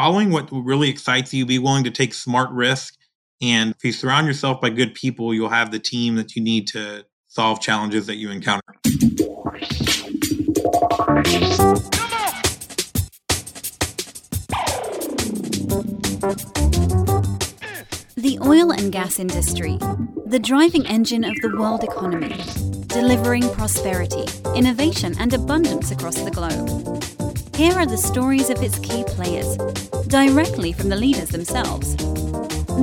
following what really excites you, be willing to take smart risk. And if you surround yourself by good people, you'll have the team that you need to solve challenges that you encounter. The oil and gas industry, the driving engine of the world economy, delivering prosperity, innovation, and abundance across the globe. Here are the stories of its key players, directly from the leaders themselves.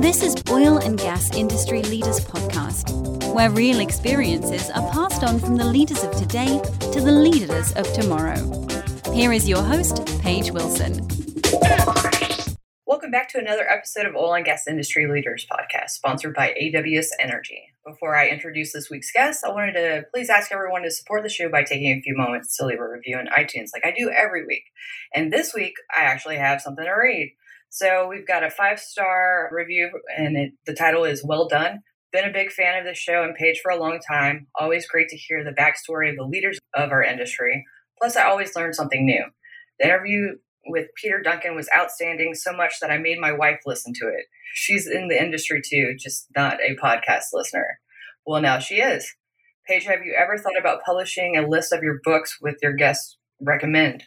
This is Oil and Gas Industry Leaders Podcast, where real experiences are passed on from the leaders of today to the leaders of tomorrow. Here is your host, Paige Wilson. Welcome back to another episode of Oil and Gas Industry Leaders Podcast, sponsored by AWS Energy. Before I introduce this week's guest, I wanted to please ask everyone to support the show by taking a few moments to leave a review on iTunes, like I do every week. And this week, I actually have something to read. So we've got a five star review, and it, the title is Well Done. Been a big fan of the show and Paige for a long time. Always great to hear the backstory of the leaders of our industry. Plus, I always learn something new. The interview with Peter Duncan was outstanding so much that I made my wife listen to it. She's in the industry too, just not a podcast listener. Well, now she is. Paige, have you ever thought about publishing a list of your books with your guests recommend?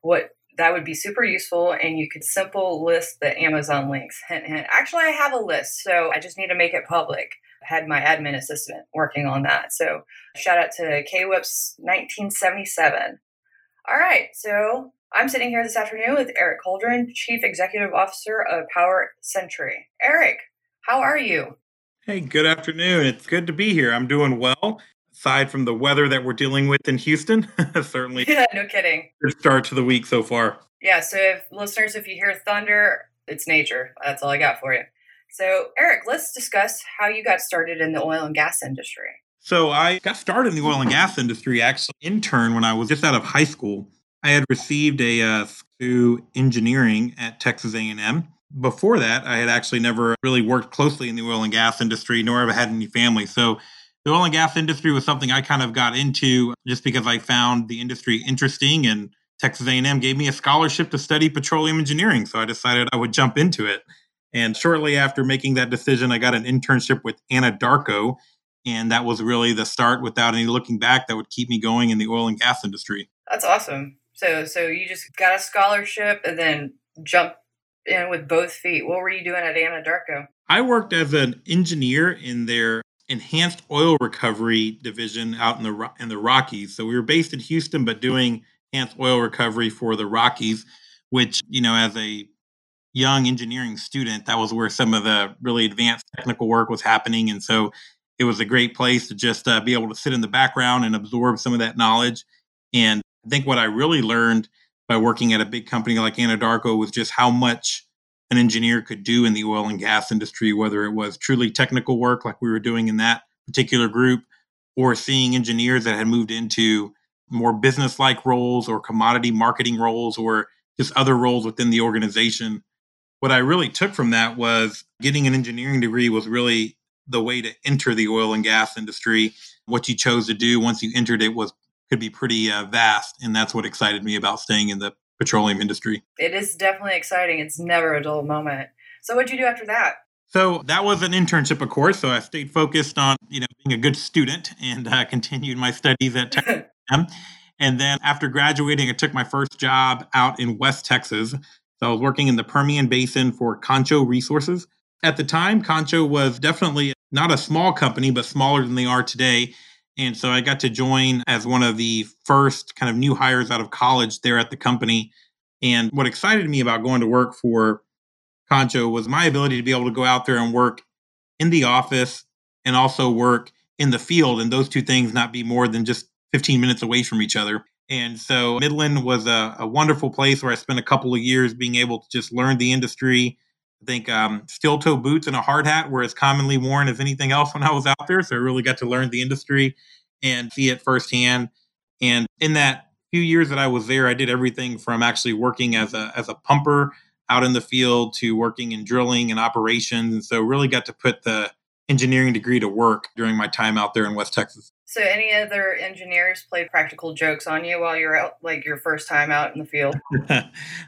What that would be super useful, and you could simple list the Amazon links. Hint, hint. Actually, I have a list, so I just need to make it public. I had my admin assistant working on that. So shout out to KWIPS 1977. All right, so I'm sitting here this afternoon with Eric Calderon, Chief Executive Officer of Power Sentry. Eric, how are you? Hey, good afternoon. It's good to be here. I'm doing well. Aside from the weather that we're dealing with in Houston, certainly. Yeah, no kidding. Good start to the week so far. Yeah, so if listeners, if you hear thunder, it's nature. That's all I got for you. So, Eric, let's discuss how you got started in the oil and gas industry. So, I got started in the oil and gas industry actually intern when I was just out of high school. I had received a uh, to engineering at Texas A&M. Before that, I had actually never really worked closely in the oil and gas industry, nor have had any family. So the oil and gas industry was something I kind of got into just because I found the industry interesting and Texas A&M gave me a scholarship to study petroleum engineering. So I decided I would jump into it. And shortly after making that decision, I got an internship with Anadarko. And that was really the start without any looking back that would keep me going in the oil and gas industry. That's awesome. So so you just got a scholarship and then jumped in with both feet. What were you doing at Anadarko? I worked as an engineer in their enhanced oil recovery division out in the in the Rockies. So we were based in Houston, but doing enhanced oil recovery for the Rockies, which you know, as a young engineering student, that was where some of the really advanced technical work was happening, and so it was a great place to just uh, be able to sit in the background and absorb some of that knowledge. And I think what I really learned by working at a big company like Anadarko was just how much an engineer could do in the oil and gas industry, whether it was truly technical work like we were doing in that particular group, or seeing engineers that had moved into more business like roles or commodity marketing roles or just other roles within the organization. What I really took from that was getting an engineering degree was really the way to enter the oil and gas industry. What you chose to do once you entered it was could be pretty uh, vast. And that's what excited me about staying in the petroleum industry. It is definitely exciting. It's never a dull moment. So, what'd you do after that? So that was an internship, of course. So I stayed focused on you know being a good student and uh, continued my studies at Texas. and then after graduating, I took my first job out in West Texas. So I was working in the Permian Basin for Concho Resources. At the time, Concho was definitely not a small company, but smaller than they are today. And so I got to join as one of the first kind of new hires out of college there at the company. And what excited me about going to work for Concho was my ability to be able to go out there and work in the office and also work in the field. And those two things not be more than just 15 minutes away from each other. And so Midland was a, a wonderful place where I spent a couple of years being able to just learn the industry, I think um, steel toe boots and a hard hat were as commonly worn as anything else when I was out there. So I really got to learn the industry and see it firsthand. And in that few years that I was there, I did everything from actually working as a as a pumper out in the field to working in drilling and operations. And so really got to put the engineering degree to work during my time out there in West Texas. So, any other engineers play practical jokes on you while you're out, like your first time out in the field? uh,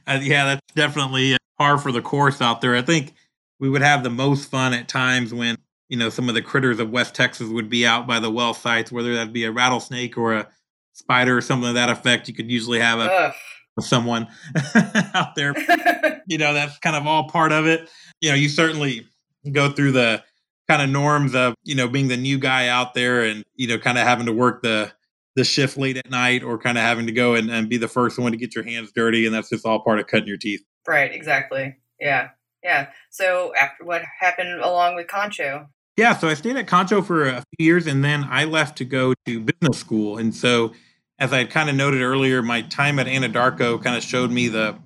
yeah, that's definitely par for the course out there. I think we would have the most fun at times when you know some of the critters of West Texas would be out by the well sites, whether that be a rattlesnake or a spider or something of that effect. You could usually have a someone out there. you know, that's kind of all part of it. You know, you certainly go through the kind of norms of you know being the new guy out there and you know kind of having to work the the shift late at night or kind of having to go and, and be the first one to get your hands dirty and that's just all part of cutting your teeth. Right exactly. Yeah yeah. So after what happened along with concho? Yeah so i stayed at concho for a few years and then i left to go to business school. And so as i kind of noted earlier my time at anadarko kind of showed me the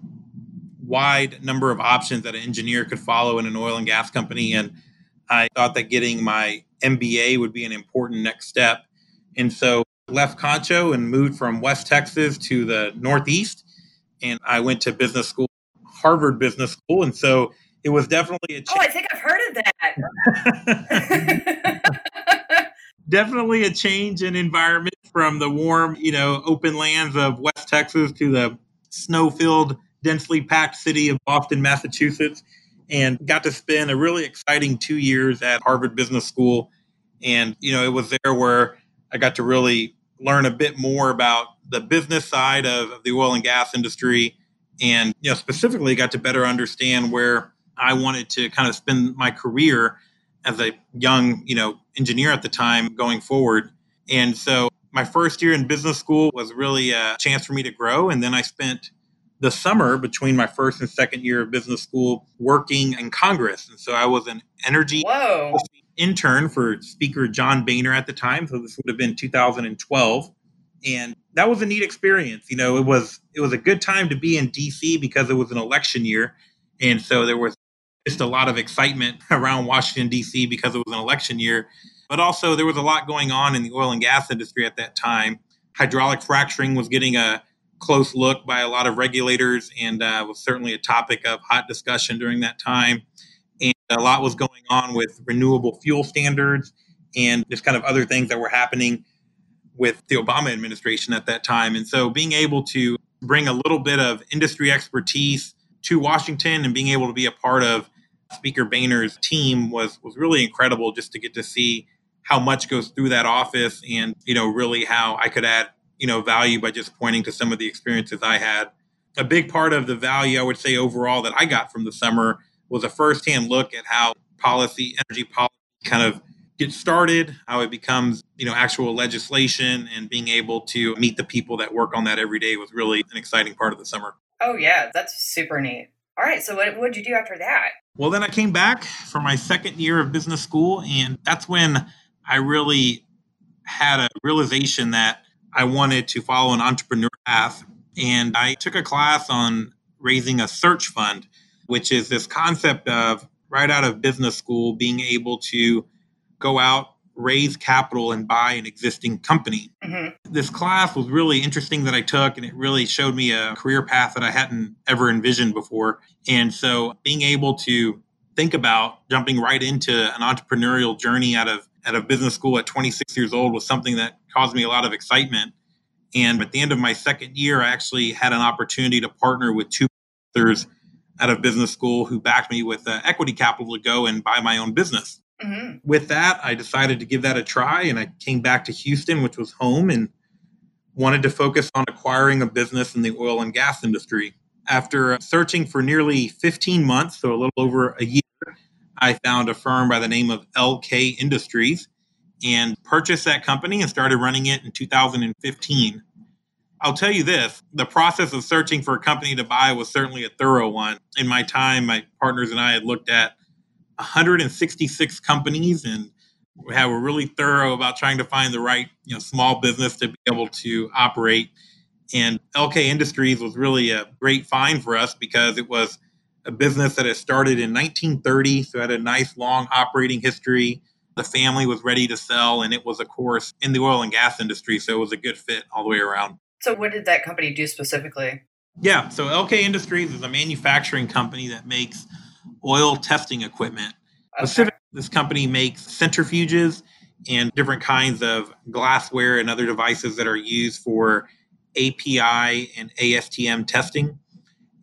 wide number of options that an engineer could follow in an oil and gas company. And I thought that getting my MBA would be an important next step. And so left Concho and moved from West Texas to the Northeast. And I went to business school, Harvard Business School. And so it was definitely a change. Oh, I think I've heard of that. definitely a change in environment from the warm, you know, open lands of West Texas to the snow filled, densely packed city of Boston, Massachusetts and got to spend a really exciting two years at Harvard Business School. And, you know, it was there where I got to really learn a bit more about the business side of, of the oil and gas industry. And, you know, specifically got to better understand where I wanted to kind of spend my career as a young, you know, engineer at the time going forward. And so my first year in business school was really a chance for me to grow. And then I spent the summer between my first and second year of business school working in Congress. And so I was an energy Whoa. intern for Speaker John Boehner at the time. So this would have been 2012. And that was a neat experience. You know, it was it was a good time to be in DC because it was an election year. And so there was just a lot of excitement around Washington, DC because it was an election year. But also there was a lot going on in the oil and gas industry at that time. Hydraulic fracturing was getting a close look by a lot of regulators and uh, was certainly a topic of hot discussion during that time. And a lot was going on with renewable fuel standards and just kind of other things that were happening with the Obama administration at that time. And so being able to bring a little bit of industry expertise to Washington and being able to be a part of Speaker Boehner's team was was really incredible just to get to see how much goes through that office and you know really how I could add you know value by just pointing to some of the experiences I had. A big part of the value I would say overall that I got from the summer was a firsthand look at how policy, energy policy kind of gets started, how it becomes, you know, actual legislation and being able to meet the people that work on that every day was really an exciting part of the summer. Oh yeah, that's super neat. All right, so what did you do after that? Well, then I came back for my second year of business school and that's when I really had a realization that I wanted to follow an entrepreneur path. And I took a class on raising a search fund, which is this concept of right out of business school being able to go out, raise capital, and buy an existing company. Mm-hmm. This class was really interesting that I took, and it really showed me a career path that I hadn't ever envisioned before. And so being able to think about jumping right into an entrepreneurial journey out of at a business school at 26 years old was something that caused me a lot of excitement. And at the end of my second year, I actually had an opportunity to partner with two others out of business school who backed me with uh, equity capital to go and buy my own business. Mm-hmm. With that, I decided to give that a try and I came back to Houston, which was home, and wanted to focus on acquiring a business in the oil and gas industry. After searching for nearly 15 months, so a little over a year, I found a firm by the name of LK Industries and purchased that company and started running it in 2015. I'll tell you this the process of searching for a company to buy was certainly a thorough one. In my time, my partners and I had looked at 166 companies and we were really thorough about trying to find the right you know, small business to be able to operate. And LK Industries was really a great find for us because it was a business that had started in 1930, so had a nice long operating history. The family was ready to sell, and it was, of course, in the oil and gas industry, so it was a good fit all the way around. So, what did that company do specifically? Yeah, so LK Industries is a manufacturing company that makes oil testing equipment. Okay. Specifically, this company makes centrifuges and different kinds of glassware and other devices that are used for API and ASTM testing.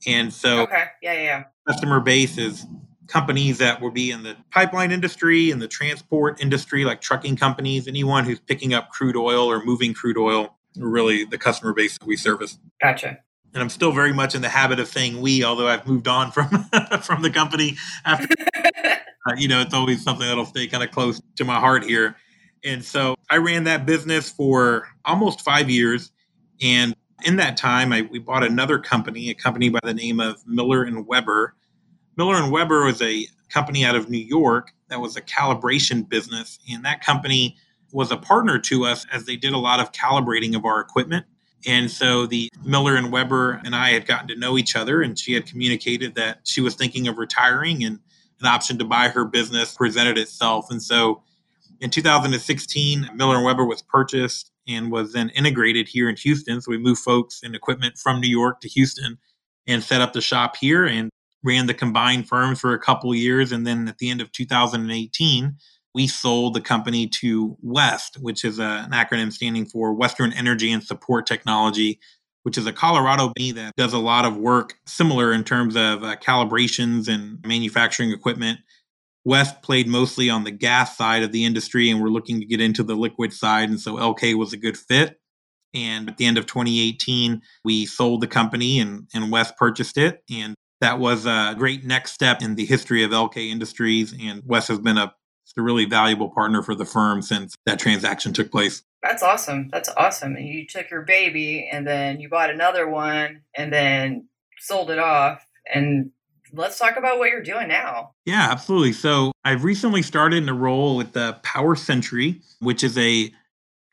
And so, okay, yeah, yeah. Customer base is companies that will be in the pipeline industry, in the transport industry, like trucking companies, anyone who's picking up crude oil or moving crude oil, really the customer base that we service. Gotcha. And I'm still very much in the habit of saying we, although I've moved on from from the company. After, uh, you know, it's always something that'll stay kind of close to my heart here. And so I ran that business for almost five years. And in that time, I, we bought another company, a company by the name of Miller and Weber. Miller and Weber was a company out of New York that was a calibration business, and that company was a partner to us as they did a lot of calibrating of our equipment. And so the Miller and Weber and I had gotten to know each other, and she had communicated that she was thinking of retiring, and an option to buy her business presented itself. And so in 2016, Miller and Weber was purchased and was then integrated here in Houston. So we moved folks and equipment from New York to Houston and set up the shop here and ran the combined firms for a couple years. And then at the end of 2018, we sold the company to West, which is a, an acronym standing for Western Energy and Support Technology, which is a Colorado company that does a lot of work similar in terms of uh, calibrations and manufacturing equipment. West played mostly on the gas side of the industry, and we're looking to get into the liquid side. And so LK was a good fit. And at the end of 2018, we sold the company and, and West purchased it. And that was a great next step in the history of LK Industries. And Wes has been a, a really valuable partner for the firm since that transaction took place. That's awesome. That's awesome. And you took your baby and then you bought another one and then sold it off. And let's talk about what you're doing now. Yeah, absolutely. So I've recently started in a role with the Power Sentry, which is a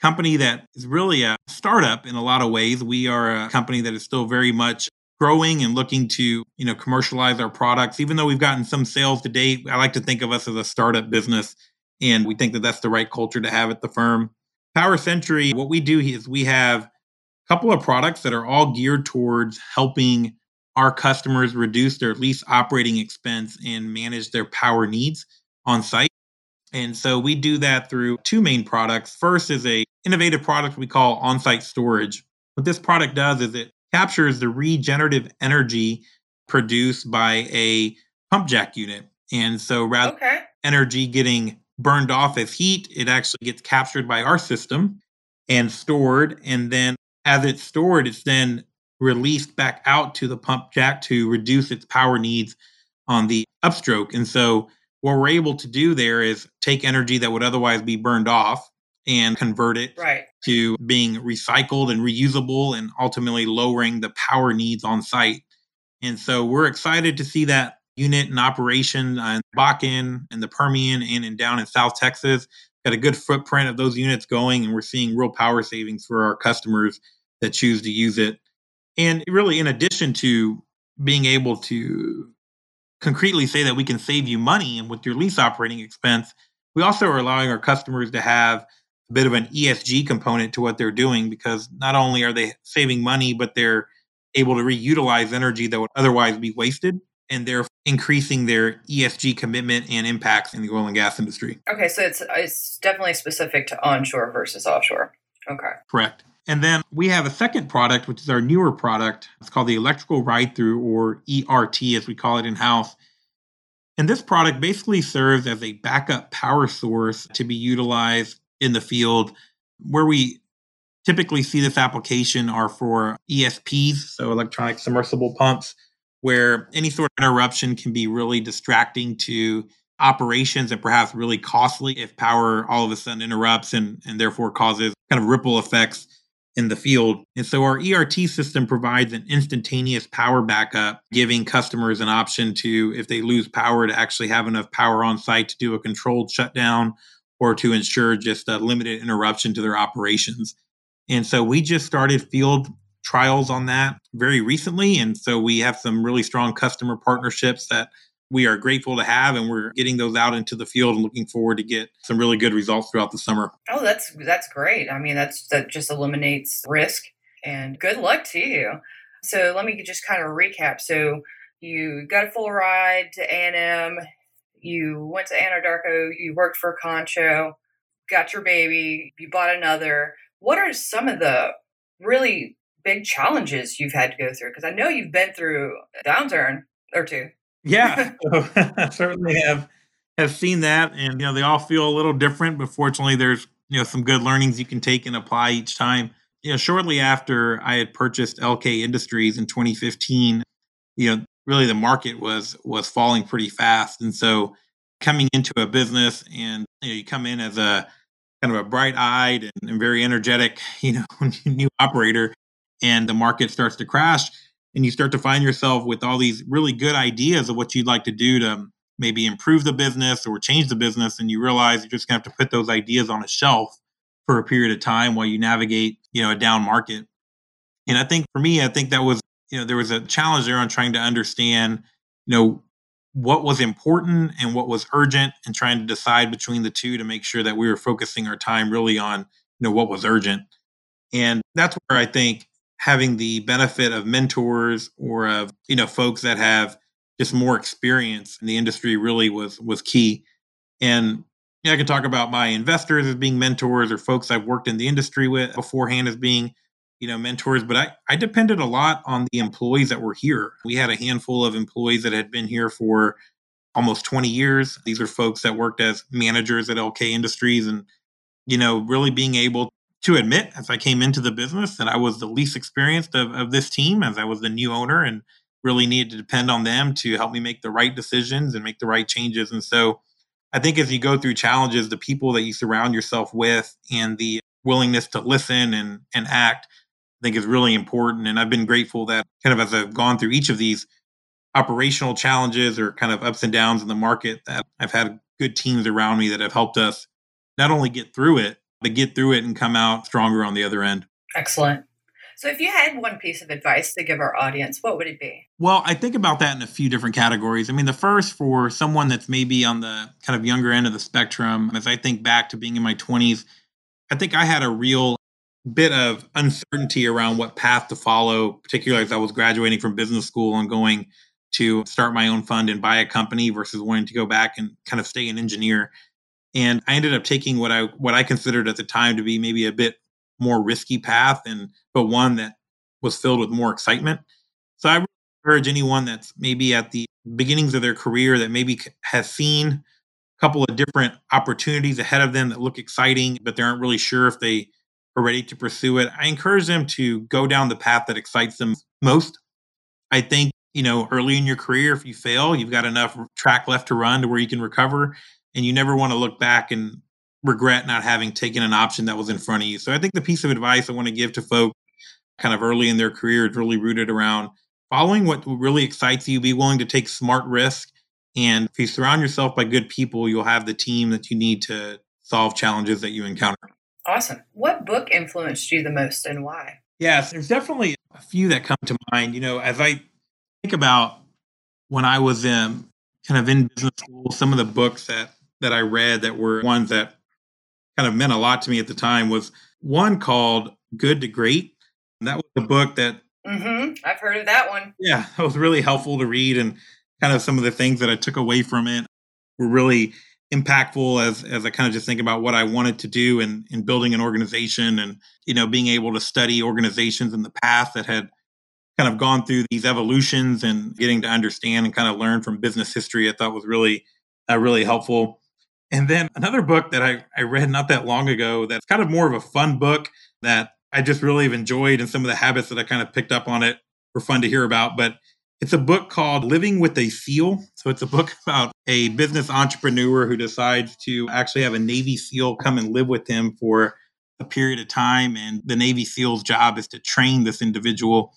company that is really a startup in a lot of ways. We are a company that is still very much growing and looking to you know commercialize our products even though we've gotten some sales to date i like to think of us as a startup business and we think that that's the right culture to have at the firm. Power Sentry what we do is we have a couple of products that are all geared towards helping our customers reduce their lease operating expense and manage their power needs on site. And so we do that through two main products. First is a innovative product we call on-site storage. What this product does is it captures the regenerative energy produced by a pump jack unit. And so rather okay. energy getting burned off as heat, it actually gets captured by our system and stored. And then as it's stored, it's then released back out to the pump jack to reduce its power needs on the upstroke. And so what we're able to do there is take energy that would otherwise be burned off and convert it right. to being recycled and reusable and ultimately lowering the power needs on site. And so we're excited to see that unit in operation uh, in Bakken and the Permian and in down in South Texas. Got a good footprint of those units going, and we're seeing real power savings for our customers that choose to use it. And really, in addition to being able to concretely say that we can save you money and with your lease operating expense, we also are allowing our customers to have a bit of an ESG component to what they're doing because not only are they saving money, but they're able to reutilize energy that would otherwise be wasted. And they're increasing their ESG commitment and impacts in the oil and gas industry. Okay, so it's it's definitely specific to onshore versus offshore. Okay. Correct. And then we have a second product, which is our newer product. It's called the Electrical Ride Through, or ERT, as we call it in house. And this product basically serves as a backup power source to be utilized in the field. Where we typically see this application are for ESPs, so electronic submersible pumps, where any sort of interruption can be really distracting to operations and perhaps really costly if power all of a sudden interrupts and, and therefore causes kind of ripple effects in the field. And so our ERT system provides an instantaneous power backup, giving customers an option to, if they lose power, to actually have enough power on site to do a controlled shutdown or to ensure just a limited interruption to their operations. And so we just started field trials on that very recently. And so we have some really strong customer partnerships that we are grateful to have and we're getting those out into the field and looking forward to get some really good results throughout the summer. Oh, that's that's great. I mean, that's that just eliminates risk and good luck to you. So let me just kind of recap. So you got a full ride to A&M, you went to Anadarko, you worked for Concho. got your baby, you bought another. What are some of the really big challenges you've had to go through? Because I know you've been through a downturn or two. Yeah, I certainly have have seen that, and you know they all feel a little different. But fortunately, there's you know some good learnings you can take and apply each time. You know, shortly after I had purchased LK Industries in 2015, you know, really the market was was falling pretty fast, and so coming into a business and you, know, you come in as a kind of a bright-eyed and, and very energetic, you know, new operator, and the market starts to crash and you start to find yourself with all these really good ideas of what you'd like to do to maybe improve the business or change the business. And you realize you're just going to have to put those ideas on a shelf for a period of time while you navigate you know a down market. And i think for me i think that was you know there was a challenge there on trying to understand you know what was important and what was urgent and trying to decide between the two to make sure that we were focusing our time really on you know what was urgent. And that's where i think having the benefit of mentors or of you know folks that have just more experience in the industry really was was key. And you know, i can talk about my investors as being mentors or folks i've worked in the industry with beforehand as being you know mentors but i i depended a lot on the employees that were here we had a handful of employees that had been here for almost 20 years these are folks that worked as managers at lk industries and you know really being able to admit as I came into the business that I was the least experienced of, of this team as I was the new owner and really needed to depend on them to help me make the right decisions and make the right changes. And so I think as you go through challenges, the people that you surround yourself with and the willingness to listen and, and act, I think is really important. And I've been grateful that kind of as I've gone through each of these operational challenges or kind of ups and downs in the market, that I've had good teams around me that have helped us not only get through it, but get through it and come out stronger on the other end. Excellent. So, if you had one piece of advice to give our audience, what would it be? Well, I think about that in a few different categories. I mean, the first for someone that's maybe on the kind of younger end of the spectrum, as I think back to being in my 20s, I think I had a real bit of uncertainty around what path to follow, particularly as I was graduating from business school and going to start my own fund and buy a company versus wanting to go back and kind of stay an engineer and I ended up taking what I what I considered at the time to be maybe a bit more risky path, and but one that was filled with more excitement. So I encourage anyone that's maybe at the beginnings of their career that maybe has seen a couple of different opportunities ahead of them that look exciting, but they aren't really sure if they are ready to pursue it. I encourage them to go down the path that excites them most. I think you know early in your career if you fail you've got enough track left to run to where you can recover and you never want to look back and regret not having taken an option that was in front of you. So I think the piece of advice I want to give to folks kind of early in their career is really rooted around following what really excites you, be willing to take smart risk. And if you surround yourself by good people, you'll have the team that you need to solve challenges that you encounter. Awesome. What book influenced you the most and why? Yes, there's definitely a few that come to mind. You know, as I think about when I was in kind of in business school, some of the books that that I read that were ones that kind of meant a lot to me at the time was one called Good to Great. And that was a book that mm-hmm. I've heard of that one. Yeah, it was really helpful to read, and kind of some of the things that I took away from it were really impactful as as I kind of just think about what I wanted to do in in building an organization and you know being able to study organizations in the past that had kind of gone through these evolutions and getting to understand and kind of learn from business history I thought was really uh, really helpful. And then another book that I, I read not that long ago that's kind of more of a fun book that I just really have enjoyed, and some of the habits that I kind of picked up on it were fun to hear about. But it's a book called Living with a SEAL. So it's a book about a business entrepreneur who decides to actually have a Navy SEAL come and live with him for a period of time. And the Navy SEAL's job is to train this individual.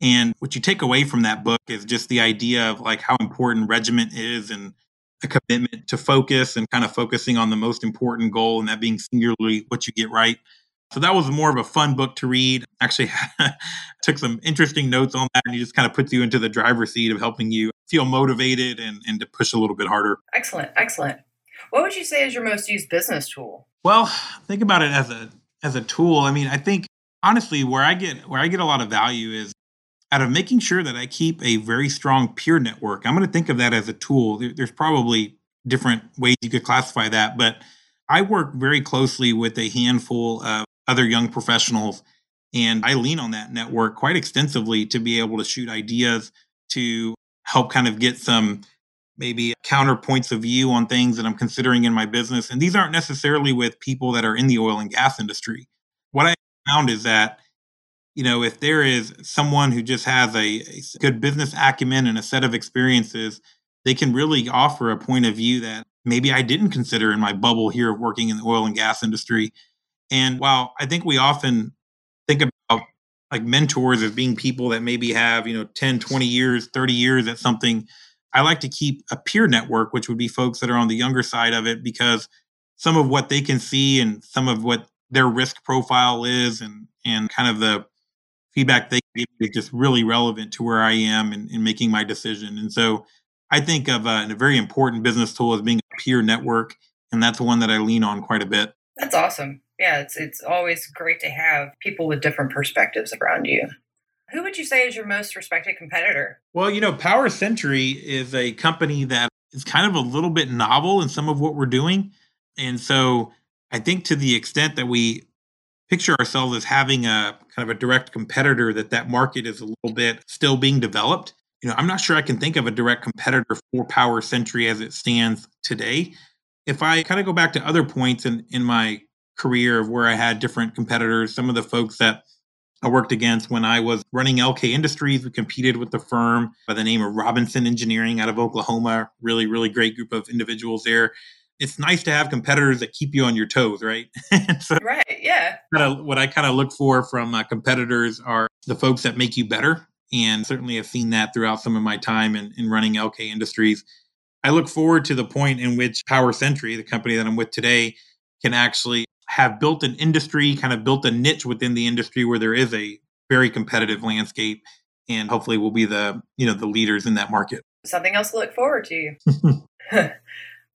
And what you take away from that book is just the idea of like how important regiment is and a commitment to focus and kind of focusing on the most important goal and that being singularly what you get right. So that was more of a fun book to read. Actually, took some interesting notes on that, and he just kind of puts you into the driver's seat of helping you feel motivated and, and to push a little bit harder. Excellent, excellent. What would you say is your most used business tool? Well, think about it as a as a tool. I mean, I think honestly, where I get where I get a lot of value is out of making sure that I keep a very strong peer network. I'm going to think of that as a tool. There's probably different ways you could classify that, but I work very closely with a handful of other young professionals, and I lean on that network quite extensively to be able to shoot ideas to help kind of get some maybe counterpoints of view on things that I'm considering in my business. And these aren't necessarily with people that are in the oil and gas industry. What I found is that, you know, if there is someone who just has a, a good business acumen and a set of experiences, they can really offer a point of view that maybe I didn't consider in my bubble here of working in the oil and gas industry. And while I think we often think about like mentors as being people that maybe have, you know, 10, 20 years, 30 years at something, I like to keep a peer network, which would be folks that are on the younger side of it, because some of what they can see and some of what their risk profile is and and kind of the feedback they give is just really relevant to where I am in, in making my decision. And so I think of a, a very important business tool as being a peer network, and that's one that I lean on quite a bit. That's awesome. Yeah, it's it's always great to have people with different perspectives around you. Who would you say is your most respected competitor? Well, you know, Power Sentry is a company that is kind of a little bit novel in some of what we're doing. And so I think to the extent that we picture ourselves as having a kind of a direct competitor, that that market is a little bit still being developed. You know, I'm not sure I can think of a direct competitor for Power Sentry as it stands today. If I kind of go back to other points in, in my career of where I had different competitors, some of the folks that I worked against when I was running LK Industries. We competed with the firm by the name of Robinson Engineering out of Oklahoma. Really, really great group of individuals there. It's nice to have competitors that keep you on your toes, right? so right, yeah. What I kind of look for from uh, competitors are the folks that make you better. And certainly I've seen that throughout some of my time in, in running LK Industries. I look forward to the point in which Power Sentry, the company that I'm with today, can actually have built an industry, kind of built a niche within the industry where there is a very competitive landscape and hopefully we'll be the you know the leaders in that market. Something else to look forward to.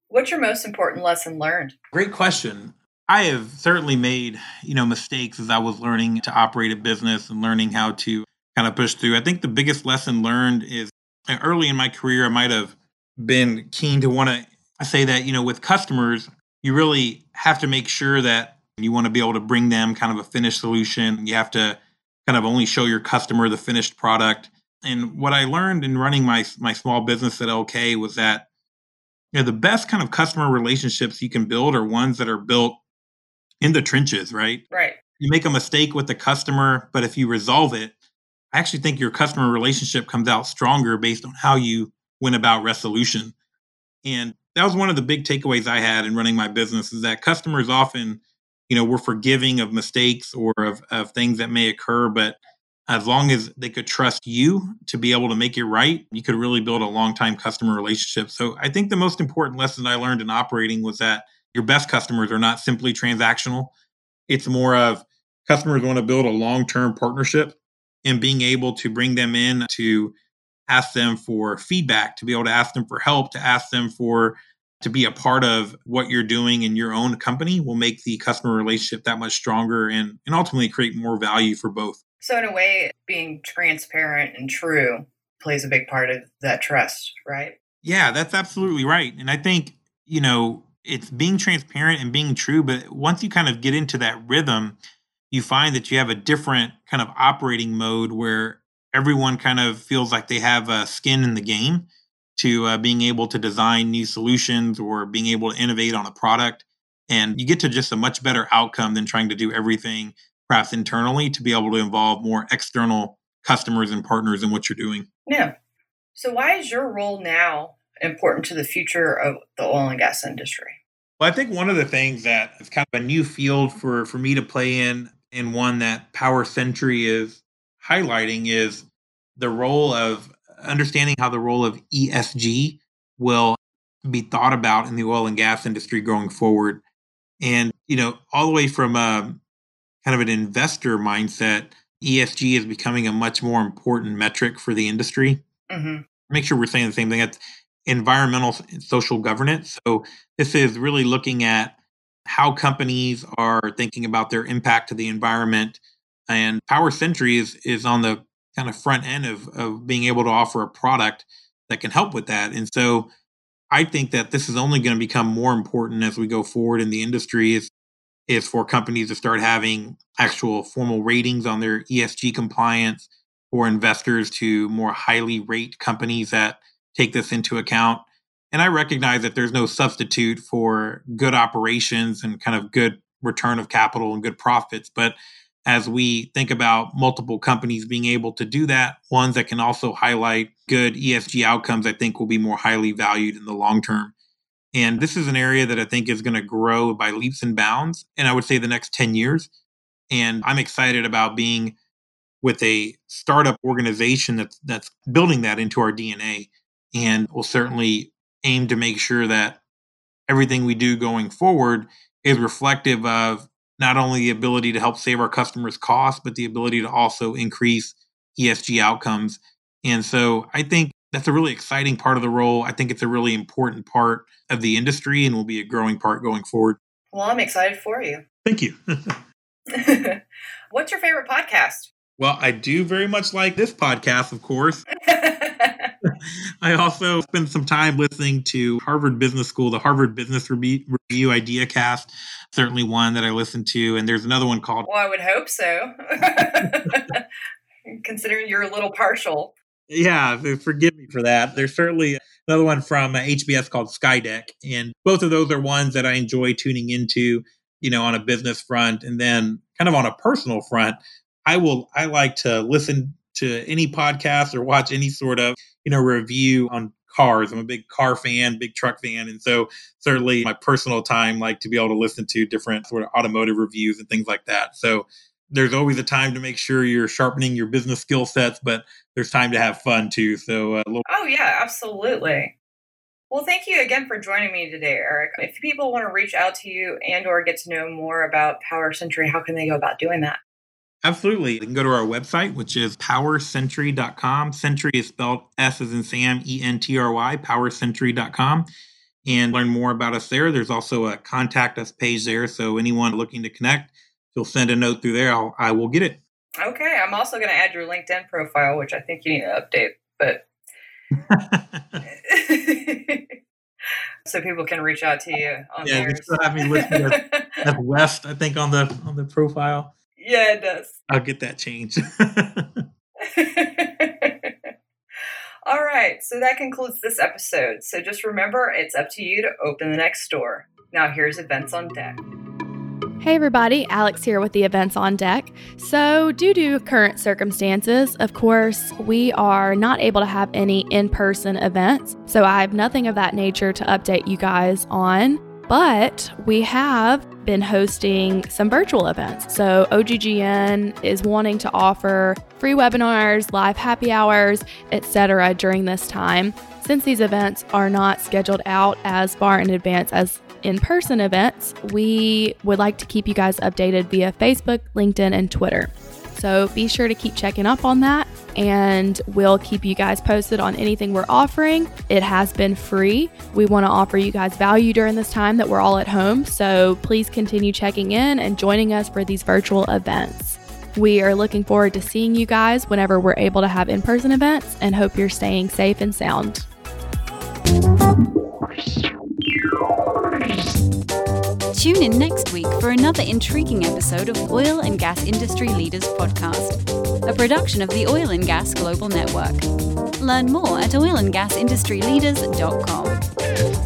What's your most important lesson learned? Great question. I have certainly made you know mistakes as i was learning to operate a business and learning how to kind of push through. I think the biggest lesson learned is uh, early in my career i might have been keen to want to say that you know with customers you really have to make sure that you want to be able to bring them kind of a finished solution. You have to kind of only show your customer the finished product. And what I learned in running my my small business at LK was that you know the best kind of customer relationships you can build are ones that are built in the trenches, right? Right. You make a mistake with the customer, but if you resolve it, I actually think your customer relationship comes out stronger based on how you went about resolution. And that was one of the big takeaways I had in running my business is that customers often, you know, were forgiving of mistakes or of, of things that may occur, but as long as they could trust you to be able to make it right, you could really build a long time customer relationship. So I think the most important lesson I learned in operating was that your best customers are not simply transactional. It's more of customers want to build a long term partnership and being able to bring them in to ask them for feedback, to be able to ask them for help, to ask them for to be a part of what you're doing in your own company will make the customer relationship that much stronger and, and ultimately create more value for both. So, in a way, being transparent and true plays a big part of that trust, right? Yeah, that's absolutely right. And I think, you know, it's being transparent and being true. But once you kind of get into that rhythm, you find that you have a different kind of operating mode where everyone kind of feels like they have a skin in the game to uh, being able to design new solutions or being able to innovate on a product. And you get to just a much better outcome than trying to do everything perhaps internally to be able to involve more external customers and partners in what you're doing. Yeah. So, why is your role now important to the future of the oil and gas industry? Well, I think one of the things that is kind of a new field for, for me to play in, and one that Power Sentry is highlighting is the role of understanding how the role of ESG will be thought about in the oil and gas industry going forward. And, you know, all the way from a um, kind of an investor mindset, ESG is becoming a much more important metric for the industry. Mm-hmm. Make sure we're saying the same thing. That's environmental social governance. So this is really looking at how companies are thinking about their impact to the environment and Power Sentry is is on the kind of front end of of being able to offer a product that can help with that. And so I think that this is only going to become more important as we go forward in the industry is, is for companies to start having actual formal ratings on their ESG compliance, for investors to more highly rate companies that take this into account. And I recognize that there's no substitute for good operations and kind of good return of capital and good profits. But as we think about multiple companies being able to do that, ones that can also highlight good ESG outcomes, I think will be more highly valued in the long term. And this is an area that I think is going to grow by leaps and bounds. And I would say the next 10 years. And I'm excited about being with a startup organization that's, that's building that into our DNA. And we'll certainly aim to make sure that everything we do going forward is reflective of not only the ability to help save our customers costs, but the ability to also increase ESG outcomes. And so I think that's a really exciting part of the role. I think it's a really important part of the industry and will be a growing part going forward. Well, I'm excited for you. Thank you. What's your favorite podcast? Well, I do very much like this podcast, of course. I also spent some time listening to Harvard Business School, the Harvard Business Review, Idea Cast, certainly one that I listened to. And there's another one called. Well, I would hope so, considering you're a little partial. Yeah, forgive me for that. There's certainly another one from uh, HBS called Skydeck. And both of those are ones that I enjoy tuning into, you know, on a business front. And then kind of on a personal front, I will, I like to listen to any podcast or watch any sort of you know review on cars. I'm a big car fan, big truck fan, and so certainly my personal time like to be able to listen to different sort of automotive reviews and things like that. So there's always a time to make sure you're sharpening your business skill sets, but there's time to have fun too. So uh, oh yeah, absolutely. Well, thank you again for joining me today, Eric. If people want to reach out to you and or get to know more about Power Sentry, how can they go about doing that? Absolutely. You can go to our website, which is powersentry.com. Sentry is spelled S as in Sam, E N T R Y, powersentry.com, and learn more about us there. There's also a contact us page there. So anyone looking to connect, you'll send a note through there. I'll, I will get it. Okay. I'm also going to add your LinkedIn profile, which I think you need to update, but. so people can reach out to you on yeah, you still have me listed as, as West, I think, on the on the profile. Yeah, it does. I'll get that changed. All right, so that concludes this episode. So just remember, it's up to you to open the next door. Now, here's events on deck. Hey everybody, Alex here with the events on deck. So, due to current circumstances, of course, we are not able to have any in person events. So, I have nothing of that nature to update you guys on. But we have been hosting some virtual events. So, OGGN is wanting to offer free webinars, live happy hours, etc. during this time. Since these events are not scheduled out as far in advance as in person events, we would like to keep you guys updated via Facebook, LinkedIn, and Twitter. So be sure to keep checking up on that and we'll keep you guys posted on anything we're offering. It has been free. We want to offer you guys value during this time that we're all at home. So please continue checking in and joining us for these virtual events. We are looking forward to seeing you guys whenever we're able to have in person events and hope you're staying safe and sound. Tune in next week for another intriguing episode of Oil and Gas Industry Leaders Podcast, a production of the Oil and Gas Global Network. Learn more at oilandgasindustryleaders.com.